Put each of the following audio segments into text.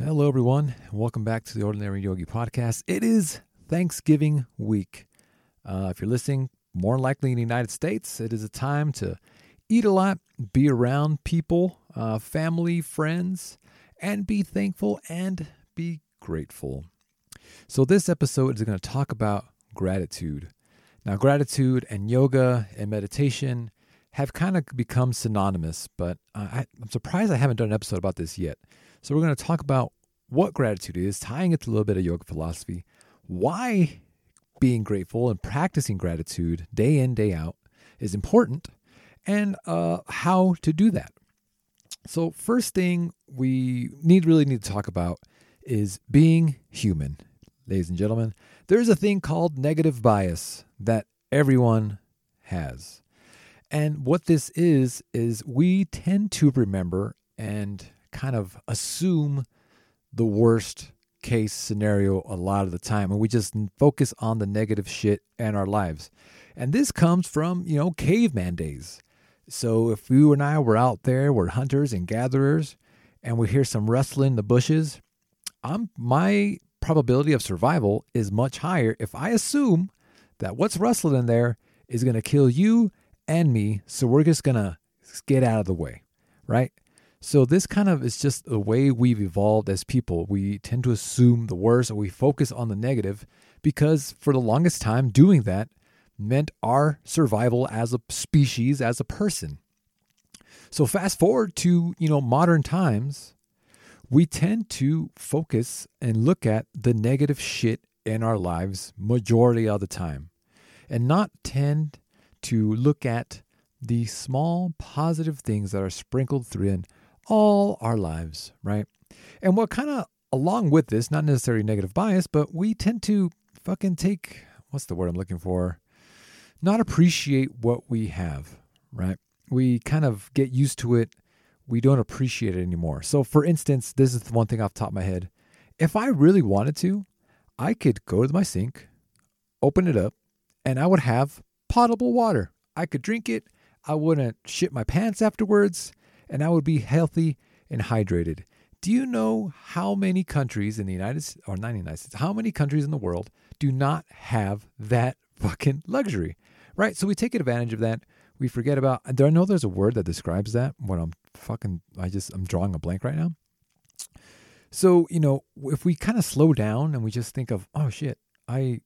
Hello, everyone. Welcome back to the Ordinary Yogi Podcast. It is Thanksgiving week. Uh, if you're listening, more likely in the United States, it is a time to eat a lot, be around people, uh, family, friends, and be thankful and be grateful. So, this episode is going to talk about gratitude. Now, gratitude and yoga and meditation have kind of become synonymous, but I, I'm surprised I haven't done an episode about this yet. So, we're going to talk about what gratitude is, tying it to a little bit of yoga philosophy, why being grateful and practicing gratitude day in, day out is important, and uh, how to do that. So, first thing we need really need to talk about is being human. Ladies and gentlemen, there's a thing called negative bias that everyone has. And what this is, is we tend to remember and kind of assume the worst case scenario a lot of the time and we just focus on the negative shit in our lives. And this comes from, you know, caveman days. So if you and I were out there, we're hunters and gatherers, and we hear some rustling in the bushes, I'm my probability of survival is much higher if I assume that what's rustling in there is going to kill you and me, so we're just to get out of the way, right? So this kind of is just the way we've evolved as people. We tend to assume the worst or we focus on the negative because for the longest time doing that meant our survival as a species, as a person. So fast forward to, you know, modern times, we tend to focus and look at the negative shit in our lives majority of the time and not tend to look at the small positive things that are sprinkled through in all our lives, right? And what kind of along with this, not necessarily negative bias, but we tend to fucking take what's the word I'm looking for? Not appreciate what we have, right? We kind of get used to it. We don't appreciate it anymore. So, for instance, this is the one thing off the top of my head. If I really wanted to, I could go to my sink, open it up, and I would have potable water. I could drink it. I wouldn't shit my pants afterwards and I would be healthy and hydrated. Do you know how many countries in the United States, or not United States, how many countries in the world do not have that fucking luxury? Right? So we take advantage of that. We forget about, do I know there's a word that describes that? When I'm fucking, I just, I'm drawing a blank right now. So, you know, if we kind of slow down and we just think of, oh shit, I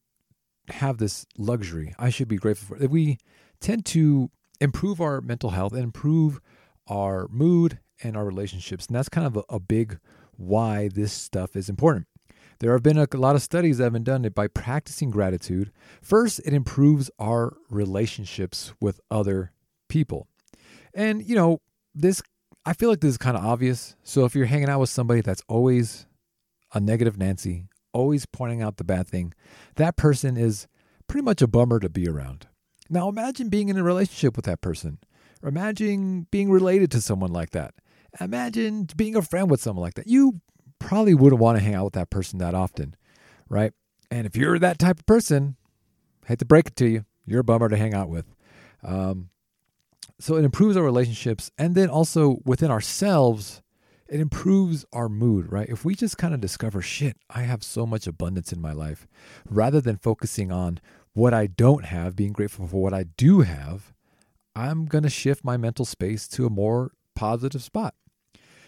have this luxury, I should be grateful for it. We tend to improve our mental health and improve our mood and our relationships. And that's kind of a, a big why this stuff is important. There have been a, lot of studies that have been done that by practicing gratitude. First, it improves our relationships with other people. And, you know, this, I feel like this is kind of obvious. So if you're hanging out with somebody that's always a negative Nancy, always pointing out the bad thing, that person is pretty much a bummer to be around. Now imagine being in a relationship with that person. Imagine being related to someone like that. Imagine being a friend with someone like that. You probably wouldn't want to hang out with that person that often, right? And if you're that type of person, I hate to break it to you, you're a bummer to hang out with. Um, so it improves our relationships. And then also within ourselves, it improves our mood, right? If we just kind of discover, shit, I have so much abundance in my life, rather than focusing on what I don't have, being grateful for what I do have, I'm going to shift my mental space to a more positive spot.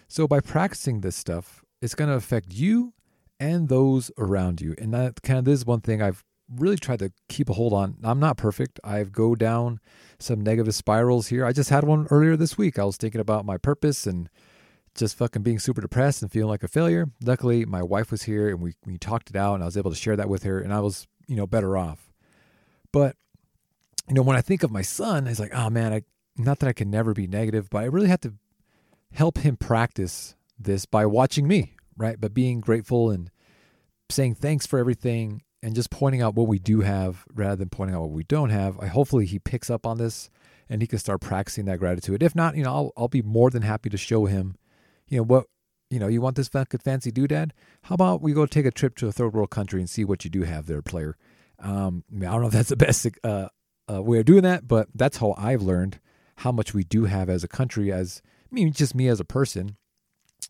So by practicing this stuff, it's going to affect you and those around you. And that kind of this is one thing I've really tried to keep a hold on. I'm not perfect. I've go down some negative spirals here. I just had one earlier this week. I was thinking about my purpose and just fucking being super depressed and feeling like a failure. Luckily, my wife was here and we we talked it out and I was able to share that with her and I was, you know, better off. But you know, when I think of my son, it's like, oh man, I not that I can never be negative, but I really have to help him practice this by watching me, right? But being grateful and saying thanks for everything and just pointing out what we do have rather than pointing out what we don't have. I hopefully he picks up on this and he can start practicing that gratitude. If not, you know, I'll I'll be more than happy to show him, you know, what you know, you want this fancy doodad? How about we go take a trip to a third world country and see what you do have there, player? Um, I, mean, I don't know if that's the best uh, uh, way of doing that, but that's how I've learned how much we do have as a country. As I mean, just me as a person.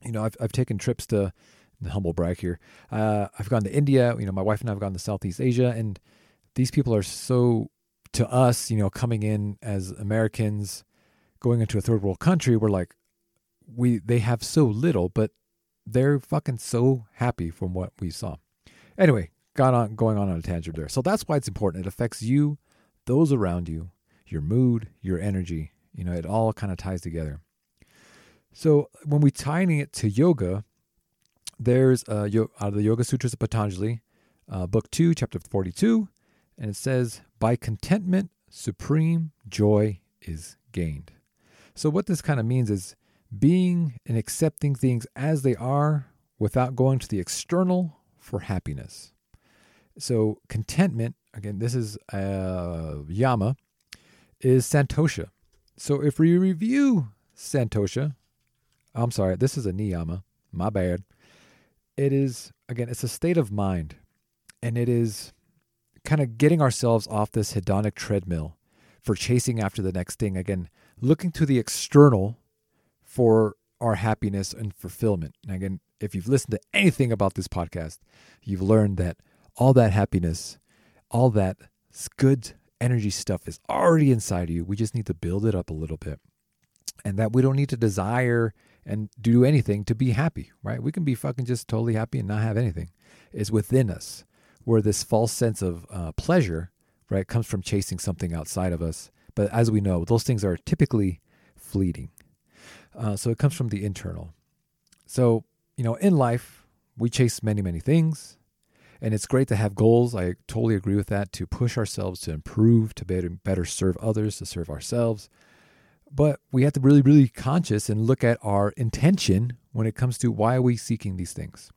You know, I've I've taken trips to the humble brag here. Uh, I've gone to India. You know, my wife and I have gone to Southeast Asia, and these people are so to us. You know, coming in as Americans, going into a third world country, we're like, we they have so little, but they're fucking so happy from what we saw. Anyway, got on going on on a tangent there. So that's why it's important. It affects you, those around you, your mood, your energy. You know, it all kind of ties together. So when we tying it to yoga, there's uh, out of the Yoga Sutras of Patanjali, uh, book two, chapter 42, and it says, By contentment, supreme joy is gained. So, what this kind of means is being and accepting things as they are without going to the external for happiness. So, contentment, again, this is uh, Yama, is Santosha. So, if we review Santosha, I'm sorry, this is a Niyama, my bad it is again it's a state of mind and it is kind of getting ourselves off this hedonic treadmill for chasing after the next thing again looking to the external for our happiness and fulfillment and again if you've listened to anything about this podcast you've learned that all that happiness all that good energy stuff is already inside of you we just need to build it up a little bit and that we don't need to desire and do anything to be happy, right? We can be fucking just totally happy and not have anything. It's within us where this false sense of uh, pleasure, right, comes from chasing something outside of us. But as we know, those things are typically fleeting. Uh, so it comes from the internal. So, you know, in life, we chase many, many things. And it's great to have goals. I totally agree with that to push ourselves to improve, to better, better serve others, to serve ourselves. But we have to really, really conscious and look at our intention when it comes to why are we seeking these things,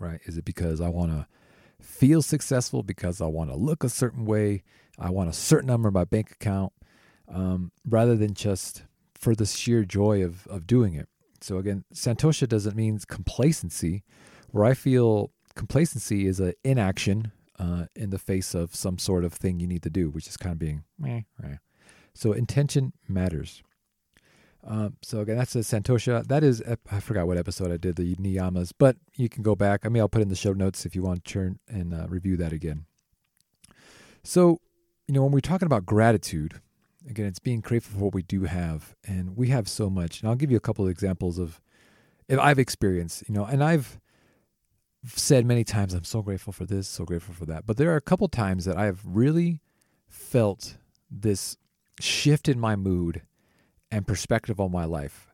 right? Is it because I want to feel successful, because I want to look a certain way, I want a certain number in my bank account, um, rather than just for the sheer joy of of doing it. So again, santosha doesn't mean complacency, where I feel complacency is an inaction uh, in the face of some sort of thing you need to do, which is kind of being meh, meh. So intention matters. Um, so again, that's a Santosha. That is, I forgot what episode I did the niyamas, but you can go back. I mean, I'll put in the show notes if you want to turn and uh, review that again. So, you know, when we're talking about gratitude, again, it's being grateful for what we do have, and we have so much. And I'll give you a couple of examples of if I've experienced, you know, and I've said many times, I'm so grateful for this, so grateful for that. But there are a couple times that I've really felt this shift in my mood and perspective on my life.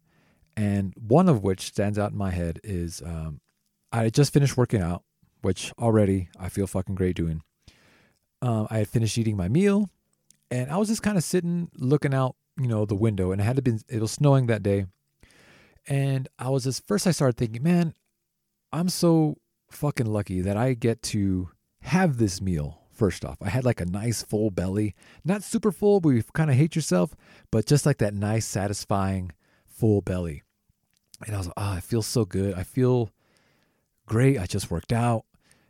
And one of which stands out in my head is um, I just finished working out, which already I feel fucking great doing. Uh, I had finished eating my meal, and I was just kind of sitting looking out, you know, the window, and it had to be it was snowing that day, and I was just first I started thinking, man, I'm so fucking lucky that I get to have this meal First off, I had like a nice full belly, not super full, but you kind of hate yourself, but just like that nice, satisfying full belly. And I was ah, like, oh, I feel so good. I feel great. I just worked out.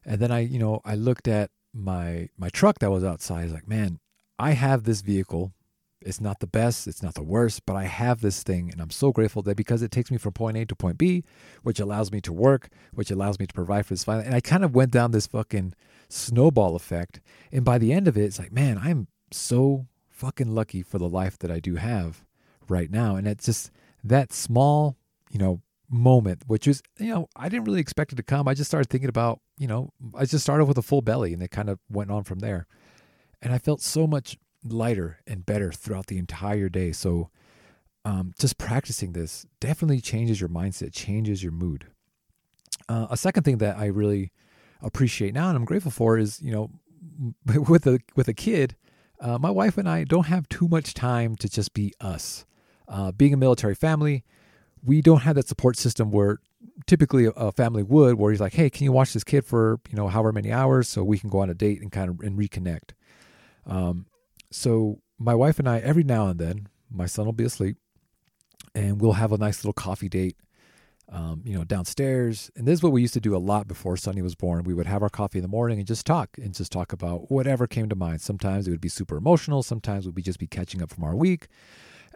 And then I, you know, I looked at my my truck that was outside. I was like, man, I have this vehicle it's not the best, it's not the worst, but I have this thing and I'm so grateful that because it takes me from point A to point B, which allows me to work, which allows me to provide for this family. And I kind of went down this fucking snowball effect. And by the end of it, it's like, man, I'm so fucking lucky for the life that I do have right now. And it's just that small, you know, moment, which is, you know, I didn't really expect it to come. I just started thinking about, you know, I just started with a full belly and it kind of went on from there. And I felt so much lighter and better throughout the entire day. So, um, just practicing this definitely changes your mindset, changes your mood. Uh, a second thing that I really appreciate now and I'm grateful for is, you know, with a with a kid, uh, my wife and I don't have too much time to just be us. Uh, being a military family, we don't have that support system where typically a family would, where he's like, "Hey, can you watch this kid for you know however many hours so we can go on a date and kind of and reconnect." Um, so my wife and I, every now and then, my son will be asleep, and we'll have a nice little coffee date. Um, you know, downstairs. And this is what we used to do a lot before Sonny was born. We would have our coffee in the morning and just talk and just talk about whatever came to mind. Sometimes it would be super emotional. Sometimes would be just be catching up from our week.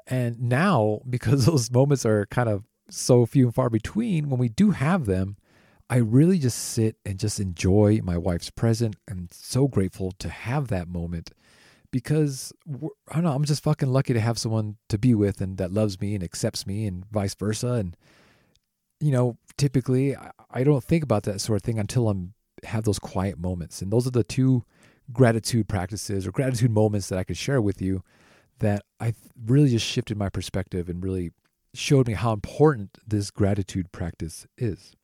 And now, because those moments are kind of so few and far between, when we do have them, I really just sit and just enjoy my wife's present. I'm so grateful to have that moment because I don't know, I'm just fucking lucky to have someone to be with and that loves me and accepts me and vice versa. And, you know, typically I don't think about that sort of thing until I'm have those quiet moments. And those are the two gratitude practices or gratitude moments that I could share with you that I really just shifted my perspective and really showed me how important this gratitude practice is.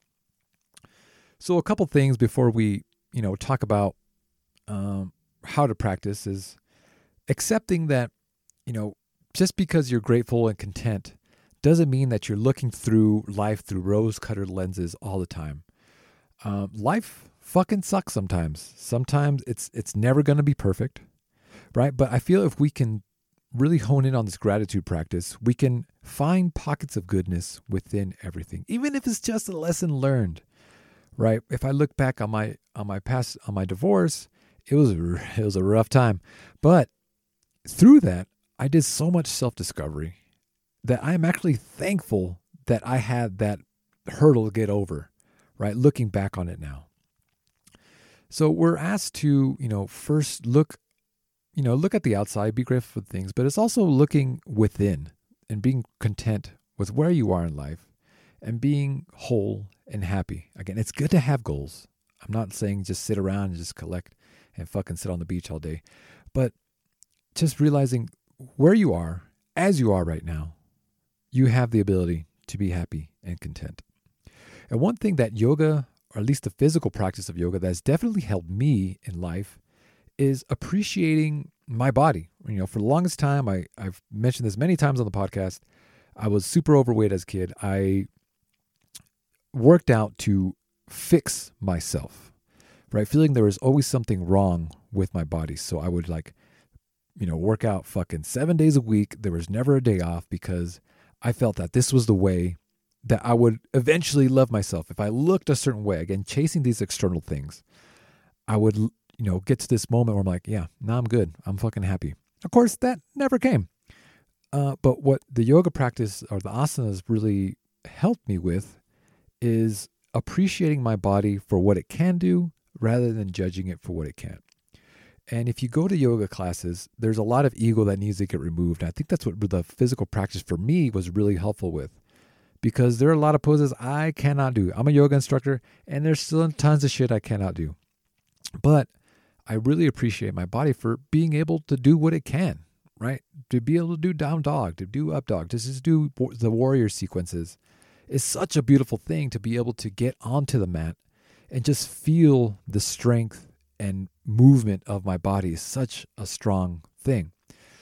So, a couple things before we, you know, talk about um, how to practice is accepting that, you know, just because you're grateful and content doesn't mean that you're looking through life through rose colored lenses all the time. Um, life fucking sucks sometimes. Sometimes it's it's never going to be perfect, right? But I feel if we can really hone in on this gratitude practice, we can find pockets of goodness within everything, even if it's just a lesson learned. Right? If I look back on my on my past on my divorce, it was it was a rough time, but through that, I did so much self discovery that I'm actually thankful that I had that hurdle to get over. Right? Looking back on it now. So we're asked to, you know, first look you know, look at the outside, be grateful for things, but it's also looking within and being content with where you are in life and being whole and happy. Again, it's good to have goals. I'm not saying just sit around and just collect and fucking sit on the beach all day, but just realizing where you are as you are right now, you have the ability to be happy and content. And one thing that yoga, or at least the physical practice of yoga, that has definitely helped me in life is appreciating my body. You know, for the longest time, I, I've mentioned this many times on the podcast. I was super overweight as a kid. I worked out to fix myself, right? Feeling there was always something wrong with my body. So I would like, you know, work out fucking seven days a week. There was never a day off because I felt that this was the way that I would eventually love myself. If I looked a certain way, again, chasing these external things, I would you know, get to this moment where I'm like, yeah, now I'm good. I'm fucking happy. Of course, that never came. Uh, but what the yoga practice or the asanas really helped me with is appreciating my body for what it can do rather than judging it for what it can't. And if you go to yoga classes, there's a lot of ego that needs to get removed. And I think that's what the physical practice for me was really helpful with because there are a lot of poses I cannot do. I'm a yoga instructor and there's still tons of shit I cannot do. But I really appreciate my body for being able to do what it can, right? To be able to do down dog, to do up dog, to just do the warrior sequences is such a beautiful thing to be able to get onto the mat and just feel the strength and movement of my body is such a strong thing.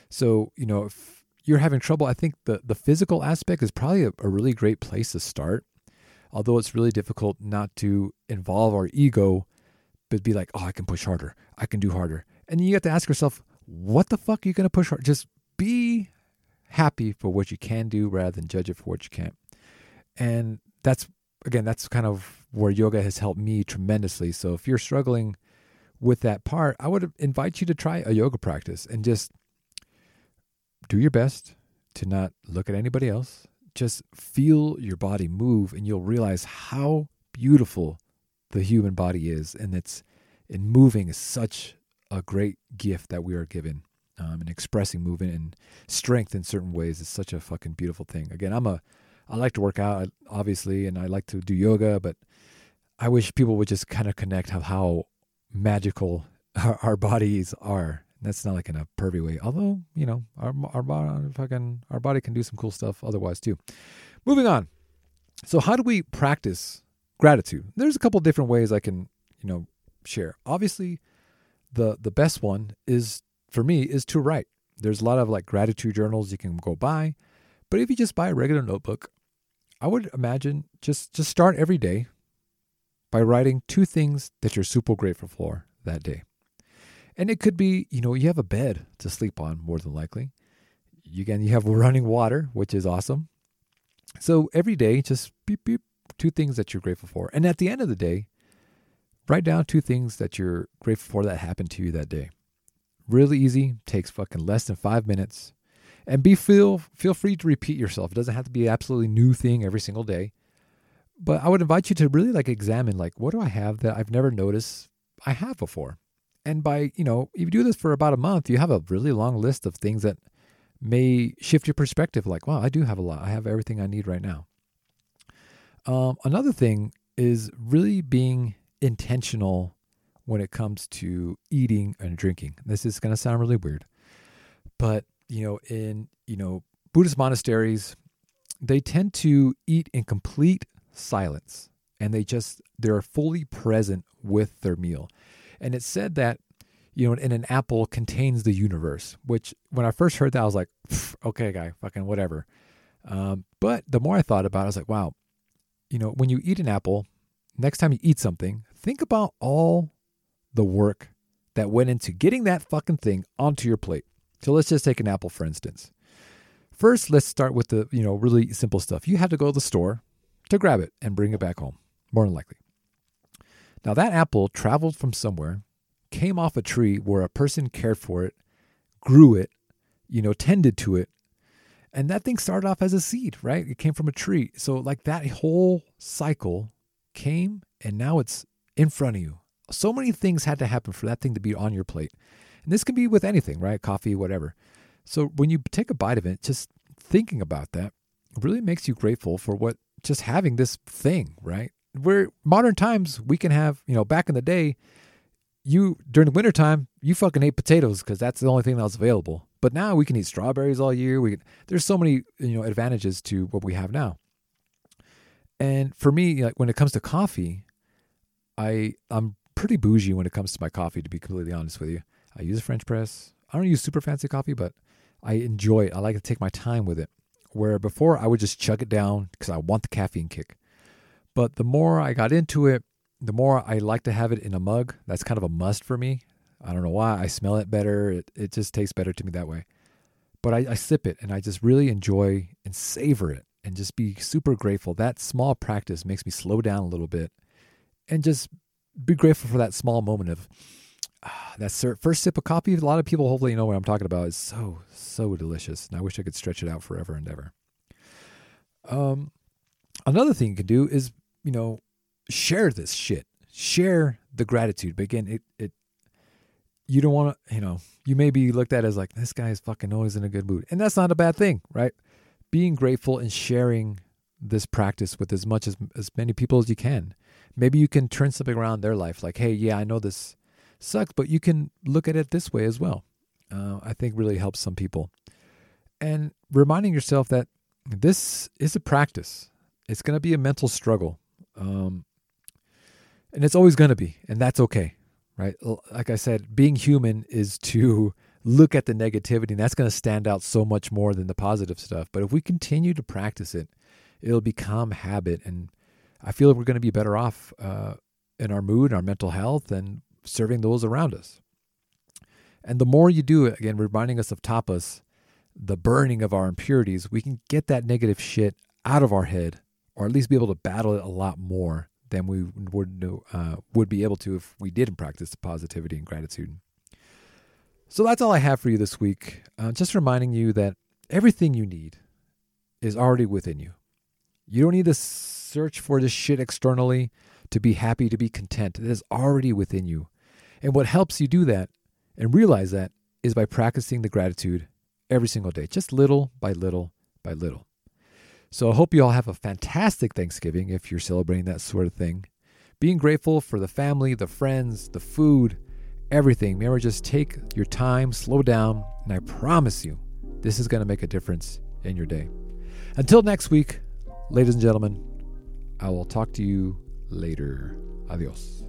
So, you know, if you're having trouble, I think the, the physical aspect is probably a, a really great place to start. Although it's really difficult not to involve our ego but be like, oh, I can push harder. I can do harder. And you have to ask yourself, what the fuck are you going to push hard? Just be happy for what you can do rather than judge it for what you can't. And that's, again, that's kind of where yoga has helped me tremendously. So if you're struggling with that part, I would invite you to try a yoga practice and just do your best to not look at anybody else. Just feel your body move, and you'll realize how beautiful the human body is, and it's and moving is such a great gift that we are given. Um, and expressing movement and strength in certain ways is such a fucking beautiful thing. Again, I'm a, I like to work out obviously, and I like to do yoga, but I wish people would just kind of connect how, how magical our, our bodies are. That's not like in a pervy way, although you know our our body fucking our body can do some cool stuff otherwise too. Moving on. So how do we practice gratitude. There's a couple different ways I can, you know, share. Obviously, the the best one is for me is to write. There's a lot of like gratitude journals you can go buy, but if you just buy a regular notebook, I would imagine just just start every day by writing two things that you're super grateful for that day. And it could be, you know, you have a bed to sleep on more than likely. You again, you have running water, which is awesome. So every day, just beep beep, two things that you're grateful for. And at the end of the day, write down two things that you're grateful for that happened to you that day. Really easy, takes fucking less than five minutes. And be feel feel free to repeat yourself. It doesn't have to be an absolutely new thing every single day. But I would invite you to really like examine like what do I have that I've never noticed I have before. And by, you know, if you do this for about a month, you have a really long list of things that may shift your perspective like, wow, I do have a lot. I have everything I need right now. Um, another thing is really being intentional when it comes to eating and drinking. This is going to sound really weird, but you know, in you know Buddhist monasteries, they tend to eat in complete silence, and they just they're fully present with their meal. And it said that, you know, in an apple contains the universe, which when I first heard that, I was like, okay, guy, fucking whatever. Um, but the more I thought about it, I was like, wow, you know, when you eat an apple, next time you eat something, think about all the work that went into getting that fucking thing onto your plate. So let's just take an apple, for instance. First, let's start with the, you know, really simple stuff. You had to go to the store to grab it and bring it back home, more than likely. Now, that apple traveled from somewhere, came off a tree where a person cared for it, grew it, you know, tended to it. And that thing started off as a seed, right? It came from a tree. So, like that whole cycle came and now it's in front of you. So many things had to happen for that thing to be on your plate. And this can be with anything, right? Coffee, whatever. So, when you take a bite of it, just thinking about that really makes you grateful for what just having this thing, right? we're modern times we can have you know back in the day you during the wintertime you fucking ate potatoes because that's the only thing that was available but now we can eat strawberries all year we can, there's so many you know advantages to what we have now and for me like when it comes to coffee i i'm pretty bougie when it comes to my coffee to be completely honest with you i use a french press i don't use super fancy coffee but i enjoy it i like to take my time with it where before i would just chug it down because i want the caffeine kick but the more I got into it, the more I like to have it in a mug. That's kind of a must for me. I don't know why. I smell it better. It, it just tastes better to me that way. But I, I sip it and I just really enjoy and savor it and just be super grateful. That small practice makes me slow down a little bit and just be grateful for that small moment of that first sip of coffee. A lot of people hopefully know what I'm talking about. It's so, so delicious. And I wish I could stretch it out forever and ever. Um, another thing you can do is you know, share this shit. Share the gratitude. But again, it it you don't want to, you know, you may be looked at as like this guy is fucking always in a good mood, and that's not a bad thing, right? Being grateful and sharing this practice with as much as as many people as you can. Maybe you can turn something around their life, like, hey, yeah, I know this sucks, but you can look at it this way as well. Uh, I think really helps some people, and reminding yourself that this is a practice. It's going to be a mental struggle. Um, and it's always going to be, and that's okay, right? Like I said, being human is to look at the negativity, and that's going to stand out so much more than the positive stuff. But if we continue to practice it, it'll become habit, and I feel we're going to be better off uh, in our mood, our mental health, and serving those around us. And the more you do it, again, reminding us of tapas, the burning of our impurities, we can get that negative shit out of our head or at least be able to battle it a lot more than we would uh, would be able to if we didn't practice positivity and gratitude. So that's all I have for you this week. Uh, just reminding you that everything you need is already within you. You don't need to search for this shit externally to be happy, to be content. It is already within you. And what helps you do that and realize that is by practicing the gratitude every single day, just little by little by little. So I hope you all have a fantastic Thanksgiving if you're celebrating that sort of thing. Being grateful for the family, the friends, the food, everything. Remember, just take your time, slow down, and I promise you, this is going to make a difference in your day. Until next week, ladies and gentlemen, I will talk to you later. Adios.